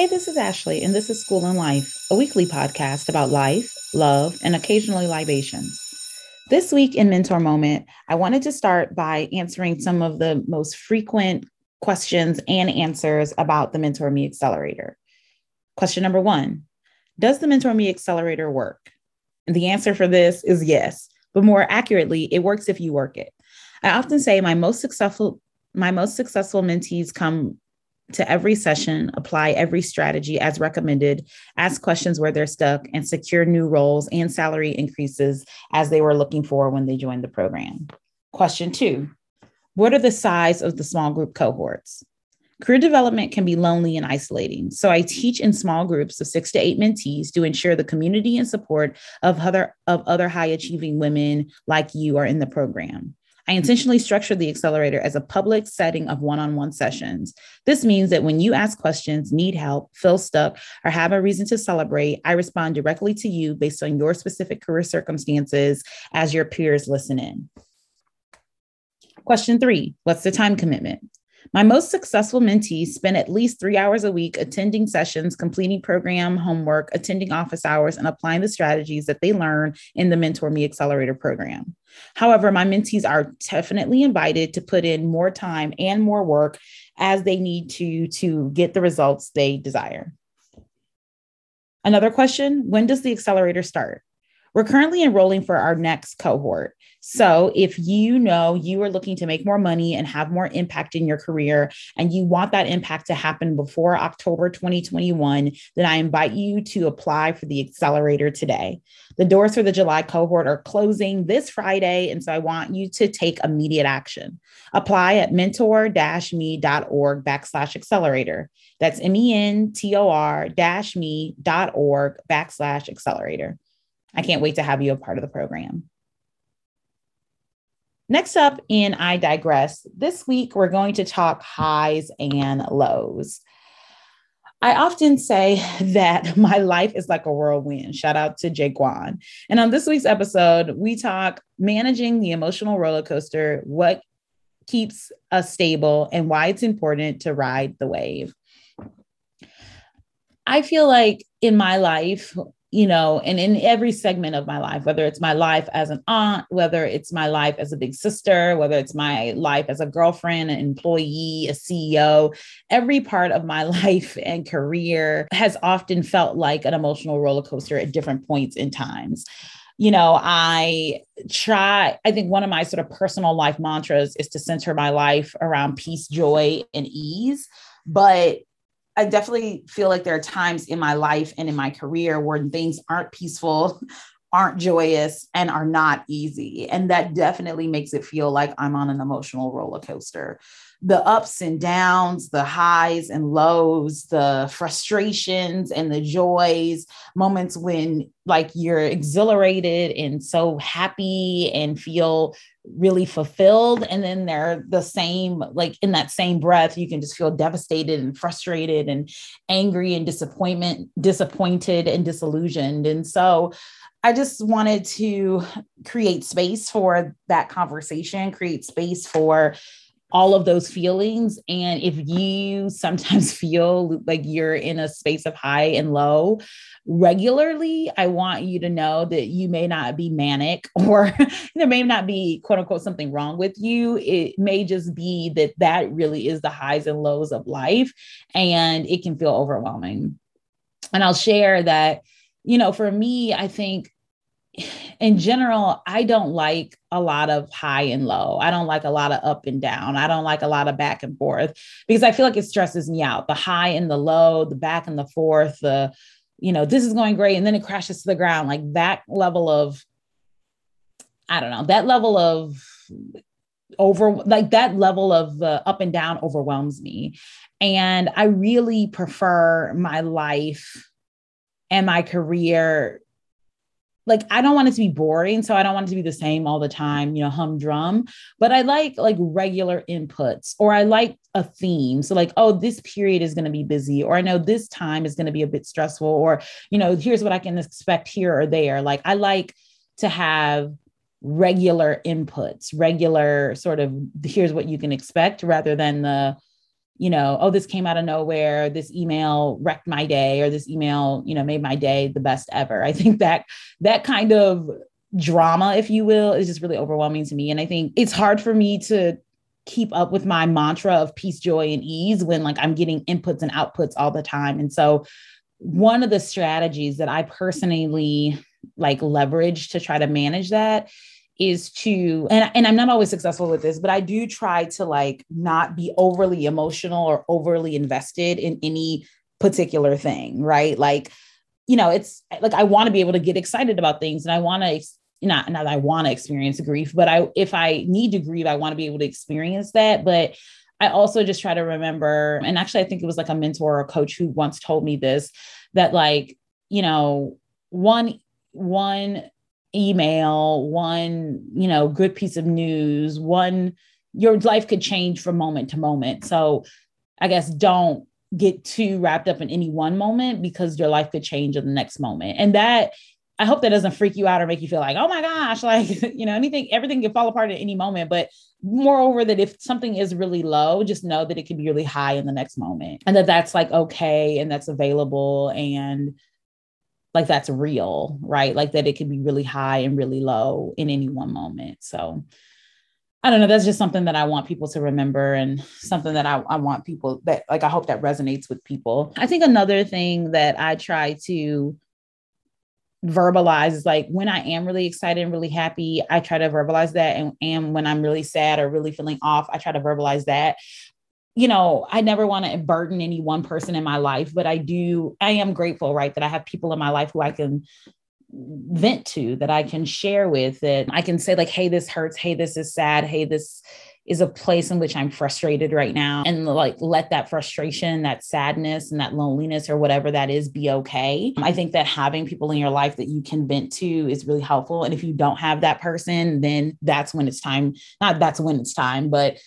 Hey, this is Ashley, and this is School and Life, a weekly podcast about life, love, and occasionally libations. This week in Mentor Moment, I wanted to start by answering some of the most frequent questions and answers about the Mentor Me Accelerator. Question number one Does the Mentor Me Accelerator work? And the answer for this is yes, but more accurately, it works if you work it. I often say my most successful my most successful mentees come to every session, apply every strategy as recommended, ask questions where they're stuck, and secure new roles and salary increases as they were looking for when they joined the program. Question two What are the size of the small group cohorts? Career development can be lonely and isolating. So I teach in small groups of six to eight mentees to ensure the community and support of other, of other high achieving women like you are in the program. I intentionally structured the accelerator as a public setting of one on one sessions. This means that when you ask questions, need help, feel stuck, or have a reason to celebrate, I respond directly to you based on your specific career circumstances as your peers listen in. Question three What's the time commitment? My most successful mentees spend at least three hours a week attending sessions, completing program homework, attending office hours, and applying the strategies that they learn in the Mentor Me Accelerator program. However, my mentees are definitely invited to put in more time and more work as they need to to get the results they desire. Another question When does the accelerator start? We're currently enrolling for our next cohort. So, if you know you are looking to make more money and have more impact in your career, and you want that impact to happen before October 2021, then I invite you to apply for the accelerator today. The doors for the July cohort are closing this Friday. And so I want you to take immediate action. Apply at mentor me.org backslash accelerator. That's M E N T O R me.org backslash accelerator. I can't wait to have you a part of the program. Next up in I Digress, this week we're going to talk highs and lows. I often say that my life is like a whirlwind. Shout out to Jaquan. And on this week's episode, we talk managing the emotional roller coaster, what keeps us stable, and why it's important to ride the wave. I feel like in my life, you know, and in every segment of my life, whether it's my life as an aunt, whether it's my life as a big sister, whether it's my life as a girlfriend, an employee, a CEO, every part of my life and career has often felt like an emotional roller coaster at different points in times you know, I try, I think one of my sort of personal life mantras is to center my life around peace, joy, and ease. But I definitely feel like there are times in my life and in my career where things aren't peaceful, aren't joyous, and are not easy. And that definitely makes it feel like I'm on an emotional roller coaster the ups and downs, the highs and lows, the frustrations and the joys, moments when like you're exhilarated and so happy and feel really fulfilled. And then they're the same, like in that same breath, you can just feel devastated and frustrated and angry and disappointment, disappointed and disillusioned. And so I just wanted to create space for that conversation, create space for all of those feelings. And if you sometimes feel like you're in a space of high and low regularly, I want you to know that you may not be manic or there may not be quote unquote something wrong with you. It may just be that that really is the highs and lows of life and it can feel overwhelming. And I'll share that, you know, for me, I think in general, I don't like a lot of high and low. I don't like a lot of up and down. I don't like a lot of back and forth because I feel like it stresses me out. The high and the low, the back and the forth, the, you know, this is going great. And then it crashes to the ground. Like that level of, I don't know, that level of over, like that level of uh, up and down overwhelms me. And I really prefer my life and my career like I don't want it to be boring, so I don't want it to be the same all the time, you know, humdrum. But I like like regular inputs, or I like a theme. So like, oh, this period is going to be busy, or I know this time is going to be a bit stressful, or you know, here's what I can expect here or there. Like I like to have regular inputs, regular sort of here's what you can expect, rather than the you know, oh, this came out of nowhere, this email wrecked my day, or this email, you know, made my day the best ever. I think that that kind of drama, if you will, is just really overwhelming to me. And I think it's hard for me to keep up with my mantra of peace, joy, and ease when like I'm getting inputs and outputs all the time. And so one of the strategies that I personally like leverage to try to manage that is to and, and i'm not always successful with this but i do try to like not be overly emotional or overly invested in any particular thing right? Like you know it's like i want to be able to get excited about things and i want to not not i want to experience grief but i if i need to grieve i want to be able to experience that. But i also just try to remember and actually i think it was like a mentor or a coach who once told me this that like you know one one email, one, you know, good piece of news, one, your life could change from moment to moment. So I guess don't get too wrapped up in any one moment because your life could change in the next moment. And that, I hope that doesn't freak you out or make you feel like, oh my gosh, like, you know, anything, everything can fall apart at any moment. But moreover, that if something is really low, just know that it can be really high in the next moment and that that's like okay and that's available. And like that's real, right? Like that it can be really high and really low in any one moment. So I don't know. That's just something that I want people to remember and something that I, I want people that like I hope that resonates with people. I think another thing that I try to verbalize is like when I am really excited and really happy, I try to verbalize that. And, and when I'm really sad or really feeling off, I try to verbalize that you know, I never want to burden any one person in my life, but I do, I am grateful, right, that I have people in my life who I can vent to, that I can share with, that I can say, like, hey, this hurts. Hey, this is sad. Hey, this is a place in which I'm frustrated right now. And like, let that frustration, that sadness, and that loneliness, or whatever that is, be okay. I think that having people in your life that you can vent to is really helpful. And if you don't have that person, then that's when it's time, not that's when it's time, but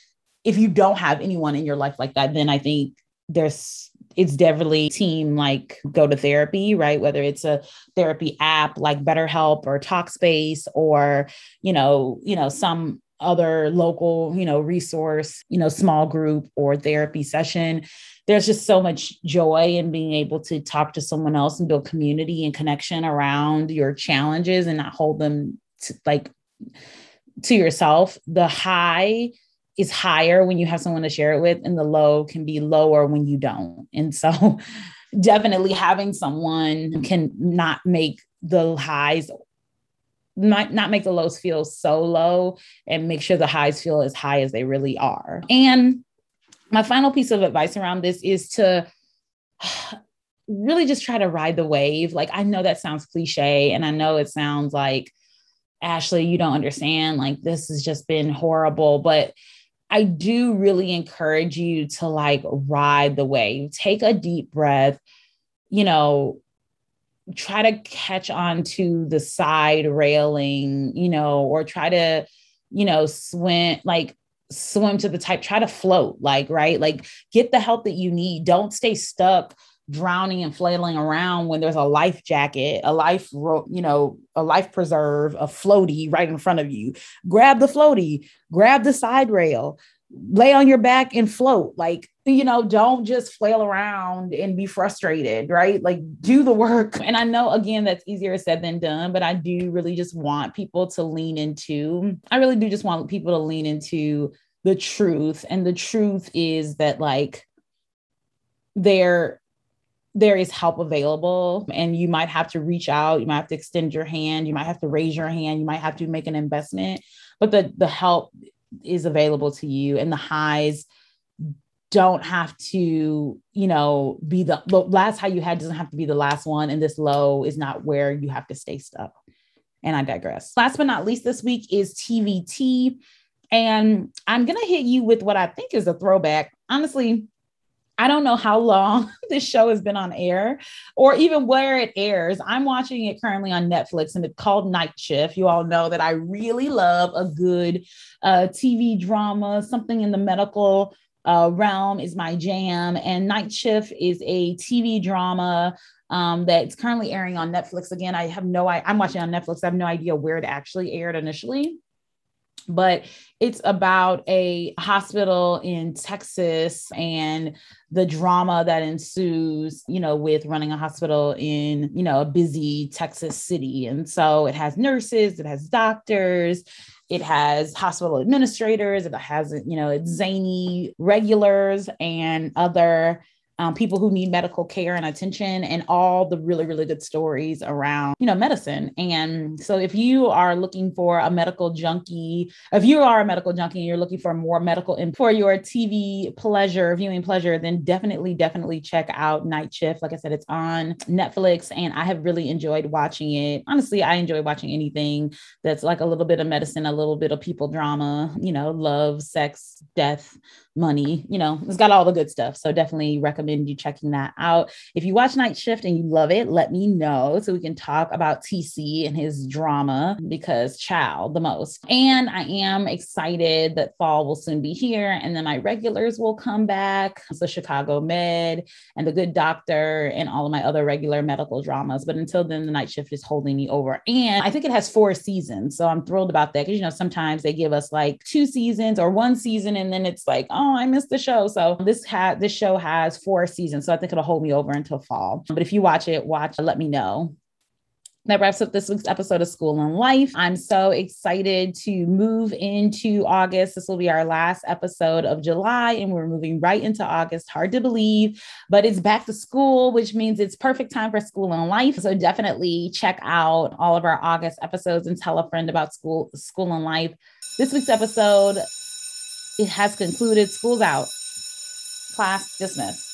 if you don't have anyone in your life like that, then I think there's it's definitely team like go to therapy, right? Whether it's a therapy app like BetterHelp or Talkspace or, you know, you know, some other local, you know, resource, you know, small group or therapy session. There's just so much joy in being able to talk to someone else and build community and connection around your challenges and not hold them to, like to yourself. The high is higher when you have someone to share it with and the low can be lower when you don't. And so definitely having someone can not make the highs might not make the lows feel so low and make sure the highs feel as high as they really are. And my final piece of advice around this is to really just try to ride the wave. Like i know that sounds cliche and i know it sounds like ashley you don't understand like this has just been horrible but I do really encourage you to like ride the wave, take a deep breath, you know, try to catch on to the side railing, you know, or try to, you know, swim like swim to the type, try to float, like, right? Like get the help that you need. Don't stay stuck drowning and flailing around when there's a life jacket, a life, you know, a life preserve, a floaty right in front of you. Grab the floaty, grab the side rail, lay on your back and float. Like, you know, don't just flail around and be frustrated, right? Like, do the work. And I know, again, that's easier said than done, but I do really just want people to lean into, I really do just want people to lean into the truth. And the truth is that, like, there there is help available and you might have to reach out you might have to extend your hand you might have to raise your hand you might have to make an investment but the the help is available to you and the highs don't have to you know be the, last high you had doesn't have to be the last one and this low is not where you have to stay stuck. And i digress. Last but not least this week is tvt and i'm going to hit you with what i think is a throwback. Honestly I don't know how long this show has been on air or even where it airs. I'm watching it currently on Netflix and it's called Night Shift. You all know that I really love a good uh, TV drama, something in the medical uh, realm is my jam. And Night Shift is a TV drama um, that's currently airing on Netflix. Again, I have no, I, I'm watching on Netflix. I have no idea where it actually aired initially but it's about a hospital in Texas and the drama that ensues, you know, with running a hospital in, you know, a busy Texas city. And so it has nurses, it has doctors, it has hospital administrators, it has, you know, zany regulars and other um, people who need medical care and attention and all the really really good stories around you know medicine. And so if you are looking for a medical junkie if you are a medical junkie and you're looking for more medical and for your tv pleasure viewing pleasure then definitely definitely check out night shift. Like i said it's on netflix and i have really enjoyed watching it. Honestly i enjoy watching anything that's like a little bit of medicine a little bit of people drama you know love sex death money. You know, it's got all the good stuff. So definitely recommend you checking that out. If you watch Night Shift and you love it, let me know so we can talk about TC and his drama because child the most. And I am excited that fall will soon be here and then my regulars will come back. So Chicago Med and The Good Doctor and all of my other regular medical dramas. But until then, the night shift is holding me over. And I think it has four seasons. So I'm thrilled about that because, you know, sometimes they give us like two seasons or one season and then it's like, oh, oh, I missed the show. So this had this show has four seasons. So I think it'll hold me over until fall. But if you watch it, watch, let me know. That wraps up this week's episode of School and Life. I'm so excited to move into August. This will be our last episode of July, and we're moving right into August. Hard to believe, but it's back to school, which means it's perfect time for School and Life. So definitely check out all of our August episodes and tell a friend about School, School and Life. This week's episode it has concluded. School's out. Class dismissed.